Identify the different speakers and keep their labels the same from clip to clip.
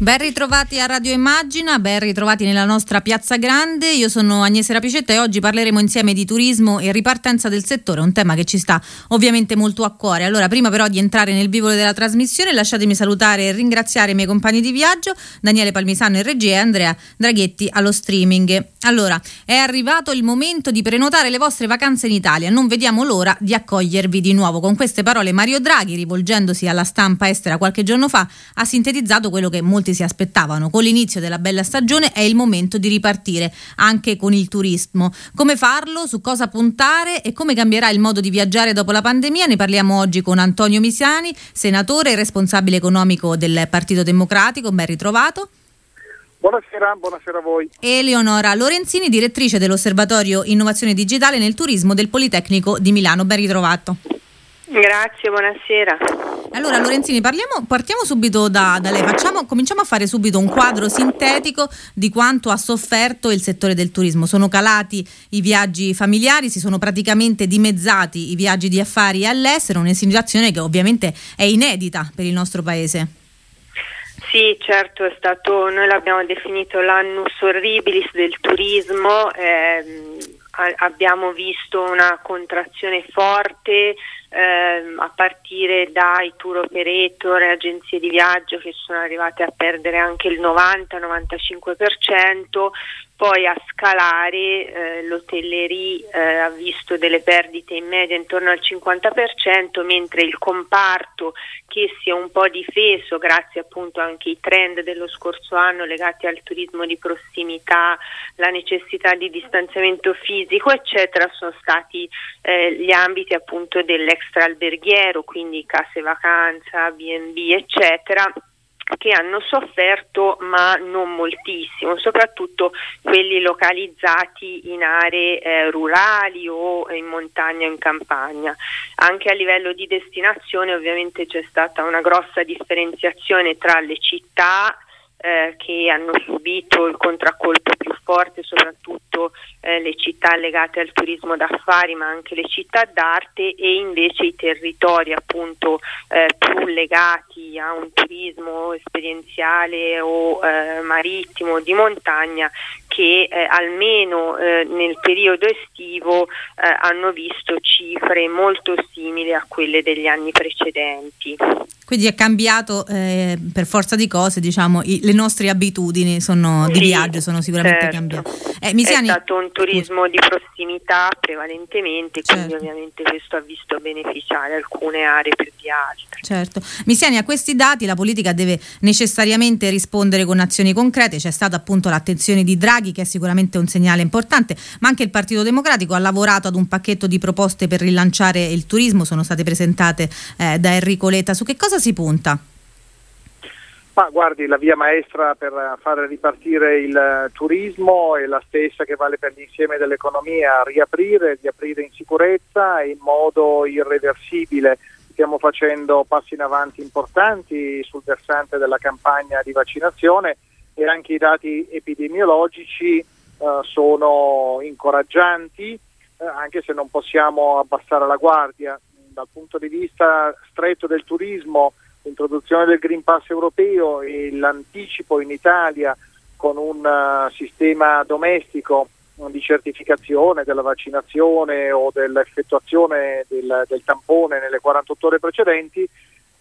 Speaker 1: Ben ritrovati a Radio Immagina, ben ritrovati nella nostra Piazza Grande. Io sono Agnese Rapicetta e oggi parleremo insieme di turismo e ripartenza del settore, un tema che ci sta ovviamente molto a cuore. Allora, prima però di entrare nel vivo della trasmissione, lasciatemi salutare e ringraziare i miei compagni di viaggio, Daniele Palmisano in regia e Andrea Draghetti allo streaming. Allora, è arrivato il momento di prenotare le vostre vacanze in Italia. Non vediamo l'ora di accogliervi di nuovo. Con queste parole Mario Draghi, rivolgendosi alla stampa estera qualche giorno fa, ha sintetizzato quello che molti si aspettavano. Con l'inizio della bella stagione è il momento di ripartire anche con il turismo. Come farlo, su cosa puntare e come cambierà il modo di viaggiare dopo la pandemia? Ne parliamo oggi con Antonio Misiani, senatore e responsabile economico del Partito Democratico. Ben ritrovato.
Speaker 2: Buonasera, buonasera a voi.
Speaker 1: Eleonora Lorenzini, direttrice dell'Osservatorio Innovazione Digitale nel Turismo del Politecnico di Milano. Ben ritrovato.
Speaker 3: Grazie, buonasera.
Speaker 1: Allora Lorenzini, parliamo, partiamo subito da, da lei, Facciamo, cominciamo a fare subito un quadro sintetico di quanto ha sofferto il settore del turismo. Sono calati i viaggi familiari, si sono praticamente dimezzati i viaggi di affari all'estero, situazione che ovviamente è inedita per il nostro paese.
Speaker 3: Sì, certo, è stato, noi l'abbiamo definito l'annus horribilis del turismo, eh, abbiamo visto una contrazione forte eh, a partire dai tour operator e agenzie di viaggio che sono arrivate a perdere anche il 90-95%, poi a scalare eh, l'hotellerie eh, ha visto delle perdite in media intorno al 50%, mentre il comparto che si è un po' difeso grazie appunto anche ai trend dello scorso anno legati al turismo di prossimità, la necessità di distanziamento fisico, eccetera, sono stati eh, gli ambiti appunto dell'extra alberghiero, quindi case vacanza, B&B, eccetera che hanno sofferto ma non moltissimo, soprattutto quelli localizzati in aree eh, rurali o in montagna o in campagna. Anche a livello di destinazione ovviamente c'è stata una grossa differenziazione tra le città eh, che hanno subito il contraccolpo più forte, soprattutto eh, le città legate al turismo d'affari, ma anche le città d'arte e invece i territori appunto eh, più legati a un turismo esperienziale o eh, marittimo di montagna che eh, almeno eh, nel periodo estivo hanno visto cifre molto simili a quelle degli anni precedenti.
Speaker 1: Quindi è cambiato eh, per forza di cose, diciamo, i, le nostre abitudini sono, sì, di viaggio sono sicuramente certo. cambiate.
Speaker 3: Eh, Misiani... È stato un turismo di prossimità prevalentemente, certo. quindi ovviamente questo ha visto beneficiare alcune aree più di altre.
Speaker 1: Certo. Misiani, a questi dati la politica deve necessariamente rispondere con azioni concrete, c'è stata appunto l'attenzione di Draghi che è sicuramente un segnale importante, ma anche il Partito Democratico ha lavorato ad un pacchetto di proposte per rilanciare il turismo, sono state presentate eh, da Enrico Letta. Su che cosa si punta?
Speaker 2: Ma guardi, la via maestra per fare ripartire il turismo è la stessa che vale per l'insieme dell'economia, riaprire, riaprire in sicurezza in modo irreversibile. Stiamo facendo passi in avanti importanti sul versante della campagna di vaccinazione e anche i dati epidemiologici eh, sono incoraggianti, eh, anche se non possiamo abbassare la guardia. Dal punto di vista stretto del turismo, l'introduzione del Green Pass europeo e l'anticipo in Italia con un uh, sistema domestico di certificazione della vaccinazione o dell'effettuazione del, del, tampone nelle 48 ore precedenti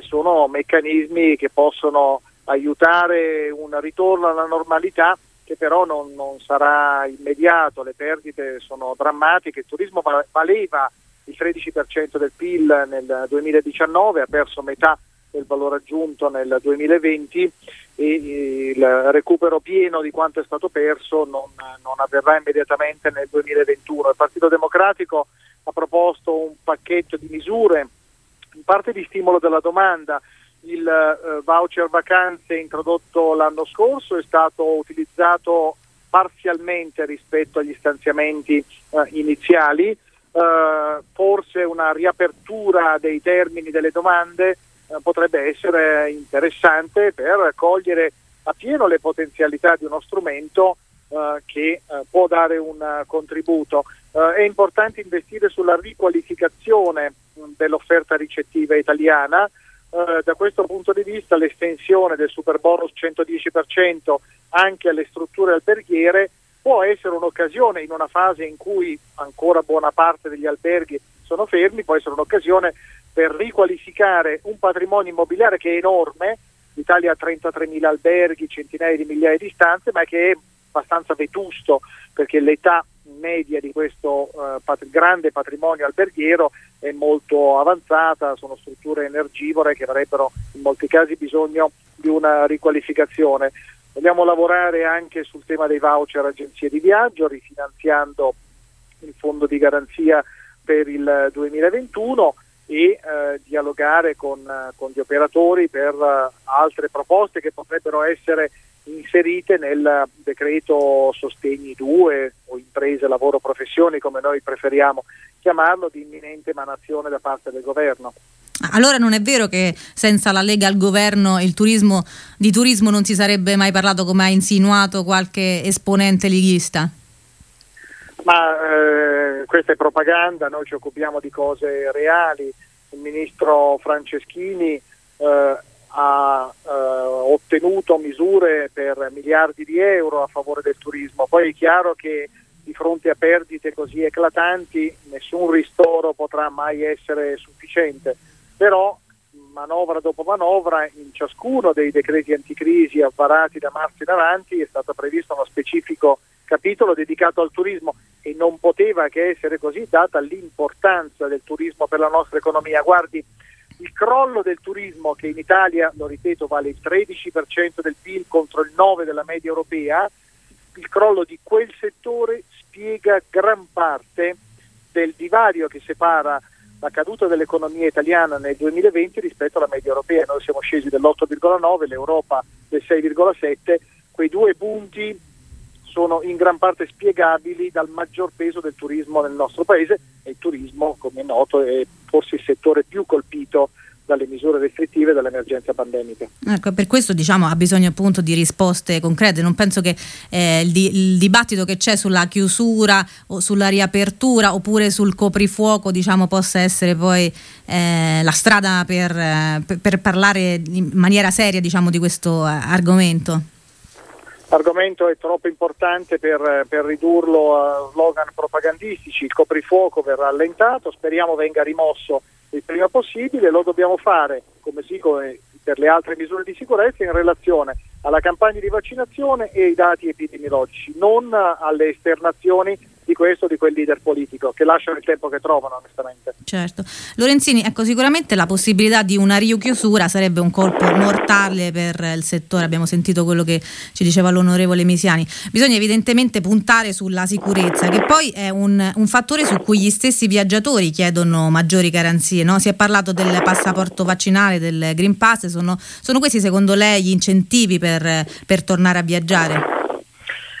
Speaker 2: sono meccanismi che possono aiutare un ritorno alla normalità che però non, non sarà immediato, le perdite sono drammatiche, il turismo valeva il 13% del PIL nel 2019, ha perso metà del valore aggiunto nel 2020 e il recupero pieno di quanto è stato perso non, non avverrà immediatamente nel 2021. Il Partito Democratico ha proposto un pacchetto di misure, in parte di stimolo della domanda, il eh, voucher vacanze introdotto l'anno scorso è stato utilizzato parzialmente rispetto agli stanziamenti eh, iniziali, eh, forse una riapertura dei termini delle domande eh, potrebbe essere interessante per cogliere appieno le potenzialità di uno strumento eh, che eh, può dare un uh, contributo. Uh, è importante investire sulla riqualificazione mh, dell'offerta ricettiva italiana. Uh, da questo punto di vista l'estensione del super bonus 110% anche alle strutture alberghiere può essere un'occasione in una fase in cui ancora buona parte degli alberghi sono fermi, può essere un'occasione per riqualificare un patrimonio immobiliare che è enorme, l'Italia ha 33.000 alberghi, centinaia di migliaia di stanze, ma che è abbastanza vetusto perché l'età media di questo eh, pat- grande patrimonio alberghiero è molto avanzata, sono strutture energivore che avrebbero in molti casi bisogno di una riqualificazione. Dobbiamo lavorare anche sul tema dei voucher agenzie di viaggio, rifinanziando il fondo di garanzia per il 2021 e eh, dialogare con, con, gli operatori per uh, altre proposte che potrebbero essere inserite nel decreto Sostegni 2 o imprese, lavoro, professioni come noi preferiamo chiamarlo di imminente emanazione da parte del governo.
Speaker 1: Allora non è vero che senza la Lega al governo il turismo, di turismo non si sarebbe mai parlato come ha insinuato qualche esponente leghista?
Speaker 2: Ma eh, questa è propaganda, noi ci occupiamo di cose reali. Il ministro Franceschini eh, ha eh, ottenuto misure per miliardi di euro a favore del turismo. Poi è chiaro che di fronte a perdite così eclatanti nessun ristoro potrà mai essere sufficiente, però manovra dopo manovra in ciascuno dei decreti anticrisi avvarati da marzo in avanti è stato previsto uno specifico capitolo dedicato al turismo e non poteva che essere così data l'importanza del turismo per la nostra economia. Guardi, il crollo del turismo che in Italia, lo ripeto, vale il 13% del PIL contro il 9% della media europea, il crollo di quel settore spiega gran parte del divario che separa la caduta dell'economia italiana nel 2020 rispetto alla media europea. Noi siamo scesi dell'8,9, l'Europa del 6,7, quei due punti sono in gran parte spiegabili dal maggior peso del turismo nel nostro paese e il turismo, come è noto, è forse il settore più colpito dalle misure restrittive dall'emergenza pandemica.
Speaker 1: Ecco, per questo diciamo, ha bisogno appunto di risposte concrete. Non penso che eh, il, di, il, dibattito che c'è sulla chiusura o sulla riapertura oppure sul coprifuoco diciamo, possa essere poi eh, la strada per, eh, per, per, parlare in maniera seria diciamo, di questo eh, argomento.
Speaker 2: L'argomento è troppo importante per, per, ridurlo a slogan propagandistici, il coprifuoco verrà allentato, speriamo venga rimosso il prima possibile, lo dobbiamo fare come sì come per le altre misure di sicurezza in relazione alla campagna di vaccinazione e ai dati epidemiologici, non alle esternazioni di questo o di quel leader politico che lasciano il tempo che trovano onestamente.
Speaker 1: Certo. Lorenzini, ecco sicuramente la possibilità di una richiusura sarebbe un colpo mortale per il settore, abbiamo sentito quello che ci diceva l'onorevole Misiani. Bisogna evidentemente puntare sulla sicurezza che poi è un, un fattore su cui gli stessi viaggiatori chiedono maggiori garanzie. No? Si è parlato del passaporto vaccinale, del Green Pass, sono, sono questi secondo lei gli incentivi per, per tornare a viaggiare?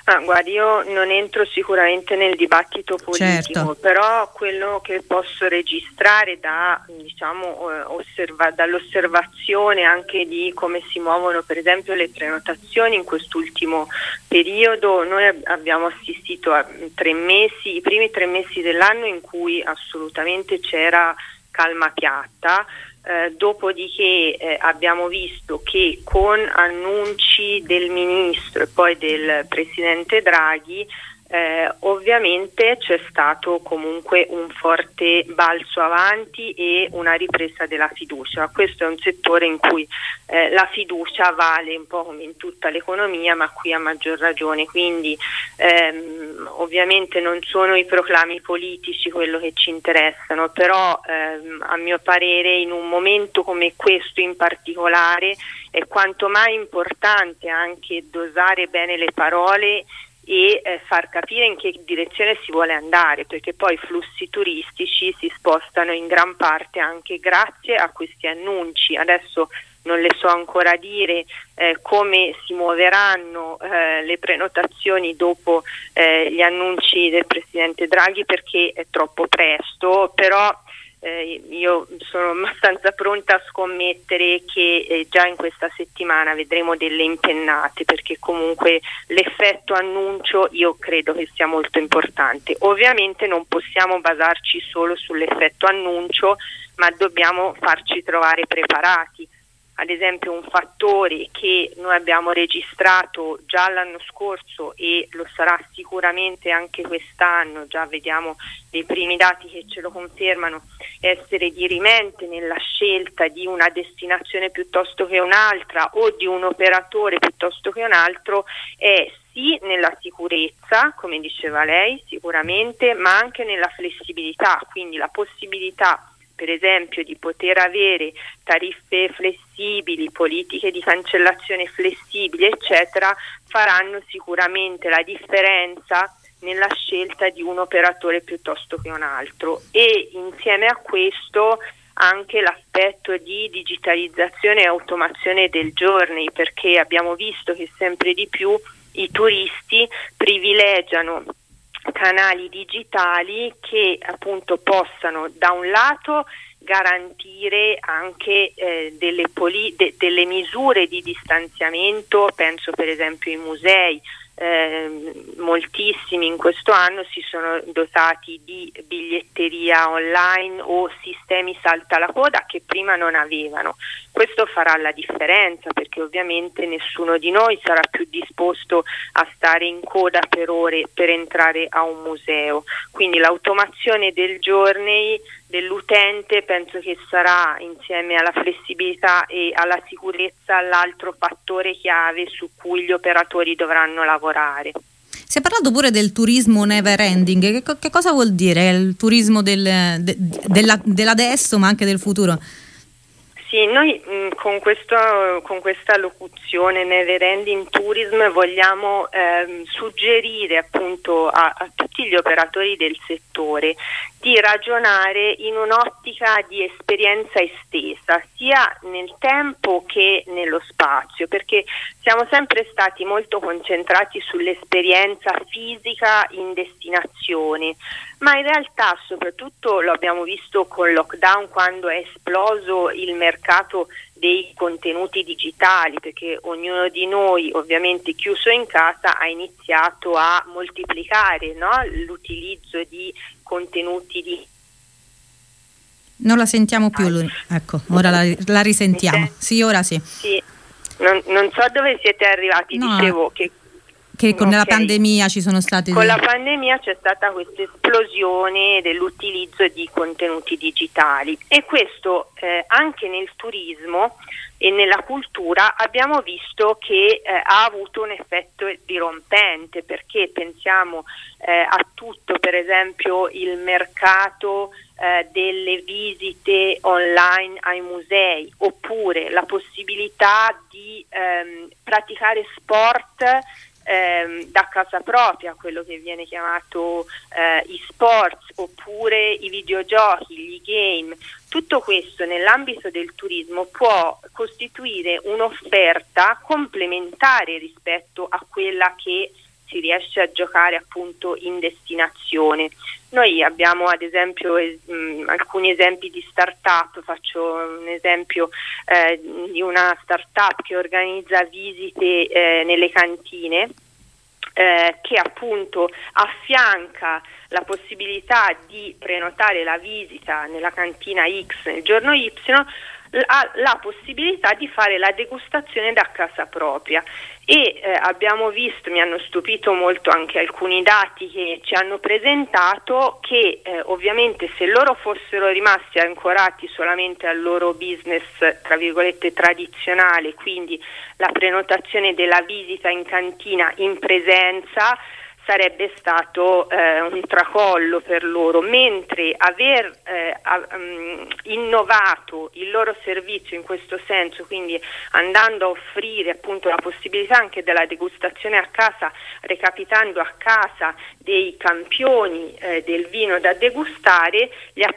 Speaker 3: Ah, guardi, io non entro sicuramente nel dibattito politico, certo. però quello che posso registrare da, diciamo, eh, osserva- dall'osservazione anche di come si muovono per esempio le prenotazioni in quest'ultimo periodo, noi abbiamo assistito a tre mesi, i primi tre mesi dell'anno in cui assolutamente c'era calma piatta, eh, dopodiché eh, abbiamo visto che con annunci del ministro e poi del presidente Draghi eh, ovviamente c'è stato comunque un forte balzo avanti e una ripresa della fiducia. Questo è un settore in cui eh, la fiducia vale un po' come in tutta l'economia, ma qui a maggior ragione. Quindi ehm, ovviamente non sono i proclami politici quello che ci interessano, però ehm, a mio parere in un momento come questo in particolare è quanto mai importante anche dosare bene le parole e eh, far capire in che direzione si vuole andare, perché poi i flussi turistici si spostano in gran parte anche grazie a questi annunci. Adesso non le so ancora dire eh, come si muoveranno eh, le prenotazioni dopo eh, gli annunci del Presidente Draghi perché è troppo presto, però eh, io sono abbastanza pronta a scommettere che eh, già in questa settimana vedremo delle impennate perché comunque l'effetto annuncio io credo che sia molto importante. Ovviamente non possiamo basarci solo sull'effetto annuncio ma dobbiamo farci trovare preparati ad esempio un fattore che noi abbiamo registrato già l'anno scorso e lo sarà sicuramente anche quest'anno, già vediamo dei primi dati che ce lo confermano, essere dirimente nella scelta di una destinazione piuttosto che un'altra o di un operatore piuttosto che un altro è sì nella sicurezza, come diceva lei, sicuramente, ma anche nella flessibilità, quindi la possibilità per esempio di poter avere tariffe flessibili, politiche di cancellazione flessibili, eccetera, faranno sicuramente la differenza nella scelta di un operatore piuttosto che un altro. E insieme a questo anche l'aspetto di digitalizzazione e automazione del journey perché abbiamo visto che sempre di più i turisti privilegiano canali digitali che appunto possano da un lato garantire anche eh, delle, poli- de- delle misure di distanziamento, penso per esempio ai musei, eh, moltissimi in questo anno si sono dotati di biglietteria online o sistemi salta la coda che prima non avevano. Questo farà la differenza perché ovviamente nessuno di noi sarà più disposto a stare in coda per ore per entrare a un museo. Quindi l'automazione del journey dell'utente penso che sarà insieme alla flessibilità e alla sicurezza l'altro fattore chiave su cui gli operatori dovranno lavorare.
Speaker 1: Si è parlato pure del turismo never ending, che, che cosa vuol dire il turismo del, de, della, dell'adesso ma anche del futuro?
Speaker 3: Sì, noi mh, mm, con, questo, con, questa locuzione Never Ending Tourism vogliamo ehm, suggerire appunto a, a, tutti gli operatori del settore di ragionare in un'ottica di esperienza estesa, sia nel tempo che nello spazio, perché siamo sempre stati molto concentrati sull'esperienza fisica in destinazione, ma in realtà soprattutto lo abbiamo visto con il lockdown quando è esploso il mercato dei contenuti digitali perché ognuno di noi ovviamente chiuso in casa ha iniziato a moltiplicare no? l'utilizzo di contenuti di
Speaker 1: non la sentiamo più, ecco, ora la, la risentiamo. Sì, ora sì.
Speaker 3: sì. Non, non, so dove siete arrivati, no. dicevo che
Speaker 1: che con okay. la pandemia ci sono state
Speaker 3: con la pandemia c'è stata questa esplosione dell'utilizzo di contenuti digitali e questo eh, anche nel turismo e nella cultura abbiamo visto che eh, ha avuto un effetto dirompente perché pensiamo eh, a tutto per esempio il mercato eh, delle visite online ai musei oppure la possibilità di ehm, praticare sport ehm, da casa propria, quello che viene chiamato eh, e-sports oppure i videogiochi, gli game. Tutto questo nell'ambito del turismo può costituire un'offerta complementare rispetto a quella che si riesce a giocare appunto in destinazione. Noi abbiamo ad esempio es- mh, alcuni esempi di start-up, faccio un esempio eh, di una start-up che organizza visite eh, nelle cantine eh, che appunto affianca la possibilità di prenotare la visita nella cantina X nel giorno Y ha la possibilità di fare la degustazione da casa propria. E eh, abbiamo visto, mi hanno stupito molto anche alcuni dati che ci hanno presentato che eh, ovviamente se loro fossero rimasti ancorati solamente al loro business tra virgolette tradizionale, quindi la prenotazione della visita in cantina in presenza, sarebbe stato eh, un tracollo per loro, mentre aver eh, um, innovato il loro servizio in questo senso, quindi andando a offrire appunto la possibilità anche della degustazione a casa, recapitando a casa dei campioni eh, del vino da degustare, gli ha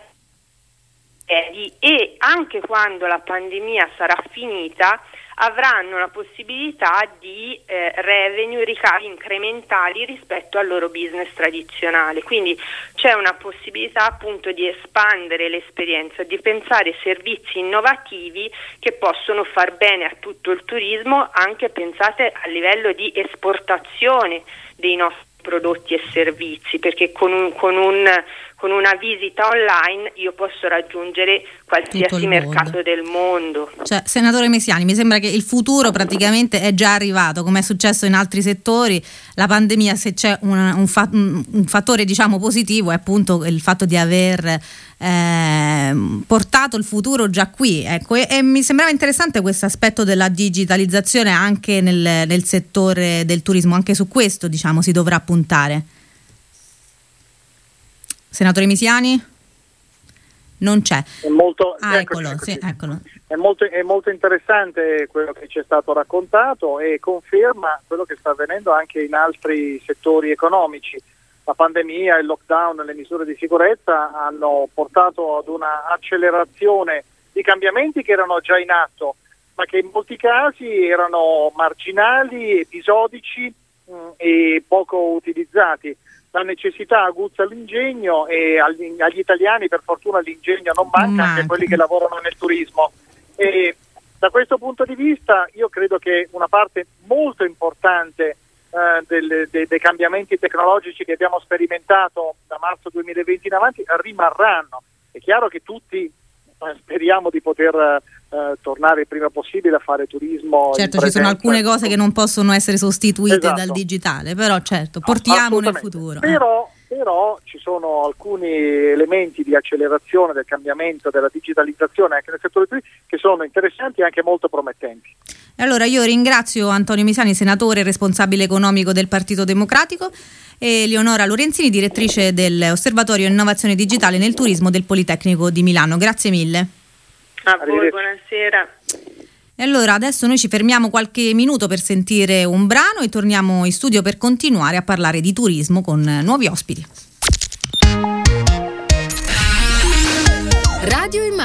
Speaker 3: e anche quando la pandemia sarà finita avranno la possibilità di eh, revenue, ricavi incrementali rispetto al loro business tradizionale. Quindi c'è una possibilità appunto di espandere l'esperienza, di pensare servizi innovativi che possono far bene a tutto il turismo, anche pensate a livello di esportazione dei nostri prodotti e servizi, perché con, un, con, un, con, una visita online io posso raggiungere qualsiasi mercato del mondo.
Speaker 1: Cioè, senatore Mesiani, mi sembra che il futuro praticamente è già arrivato, come è successo in altri settori. La pandemia, se c'è una, un, fa, un, fattore diciamo, positivo, è appunto il fatto di aver eh, portato il futuro già qui. Ecco, e, e, mi sembrava interessante questo aspetto della digitalizzazione anche nel, nel, settore del turismo, anche su questo diciamo, si dovrà puntare. Senatore Misiani? Non c'è.
Speaker 2: È molto,
Speaker 1: ah, eccolo, sì, eccolo.
Speaker 2: È, molto, è molto interessante quello che ci è stato raccontato e conferma quello che sta avvenendo anche in altri settori economici la pandemia, il lockdown, le misure di sicurezza hanno portato ad una accelerazione di cambiamenti che erano già in atto, ma che in molti casi erano marginali, episodici mh, mm, e poco utilizzati. La necessità aguzza l'ingegno e agli, italiani per fortuna l'ingegno non manca, manca, anche quelli che lavorano nel turismo. E da questo punto di vista io credo che una parte molto importante eh, delle, de, dei cambiamenti tecnologici che abbiamo sperimentato da marzo 2020 in avanti rimarranno. È chiaro che tutti speriamo di poter eh, tornare il prima possibile a fare turismo.
Speaker 1: Certo, ci sono alcune cose che non possono essere sostituite esatto. dal digitale, però certo, portiamo nel futuro.
Speaker 2: Però, però, ci sono alcuni elementi di accelerazione del cambiamento, della digitalizzazione anche nel settore turistico che sono interessanti e anche molto promettenti.
Speaker 1: Allora io ringrazio Antonio Misani, senatore responsabile economico del Partito Democratico e Leonora Lorenzini, direttrice dell'Osservatorio Innovazione Digitale nel Turismo del Politecnico di Milano. Grazie mille.
Speaker 3: A voi, buonasera.
Speaker 1: E allora adesso noi ci fermiamo qualche minuto per sentire un brano e torniamo in studio per continuare a parlare di turismo con nuovi ospiti.
Speaker 4: Radio Immagine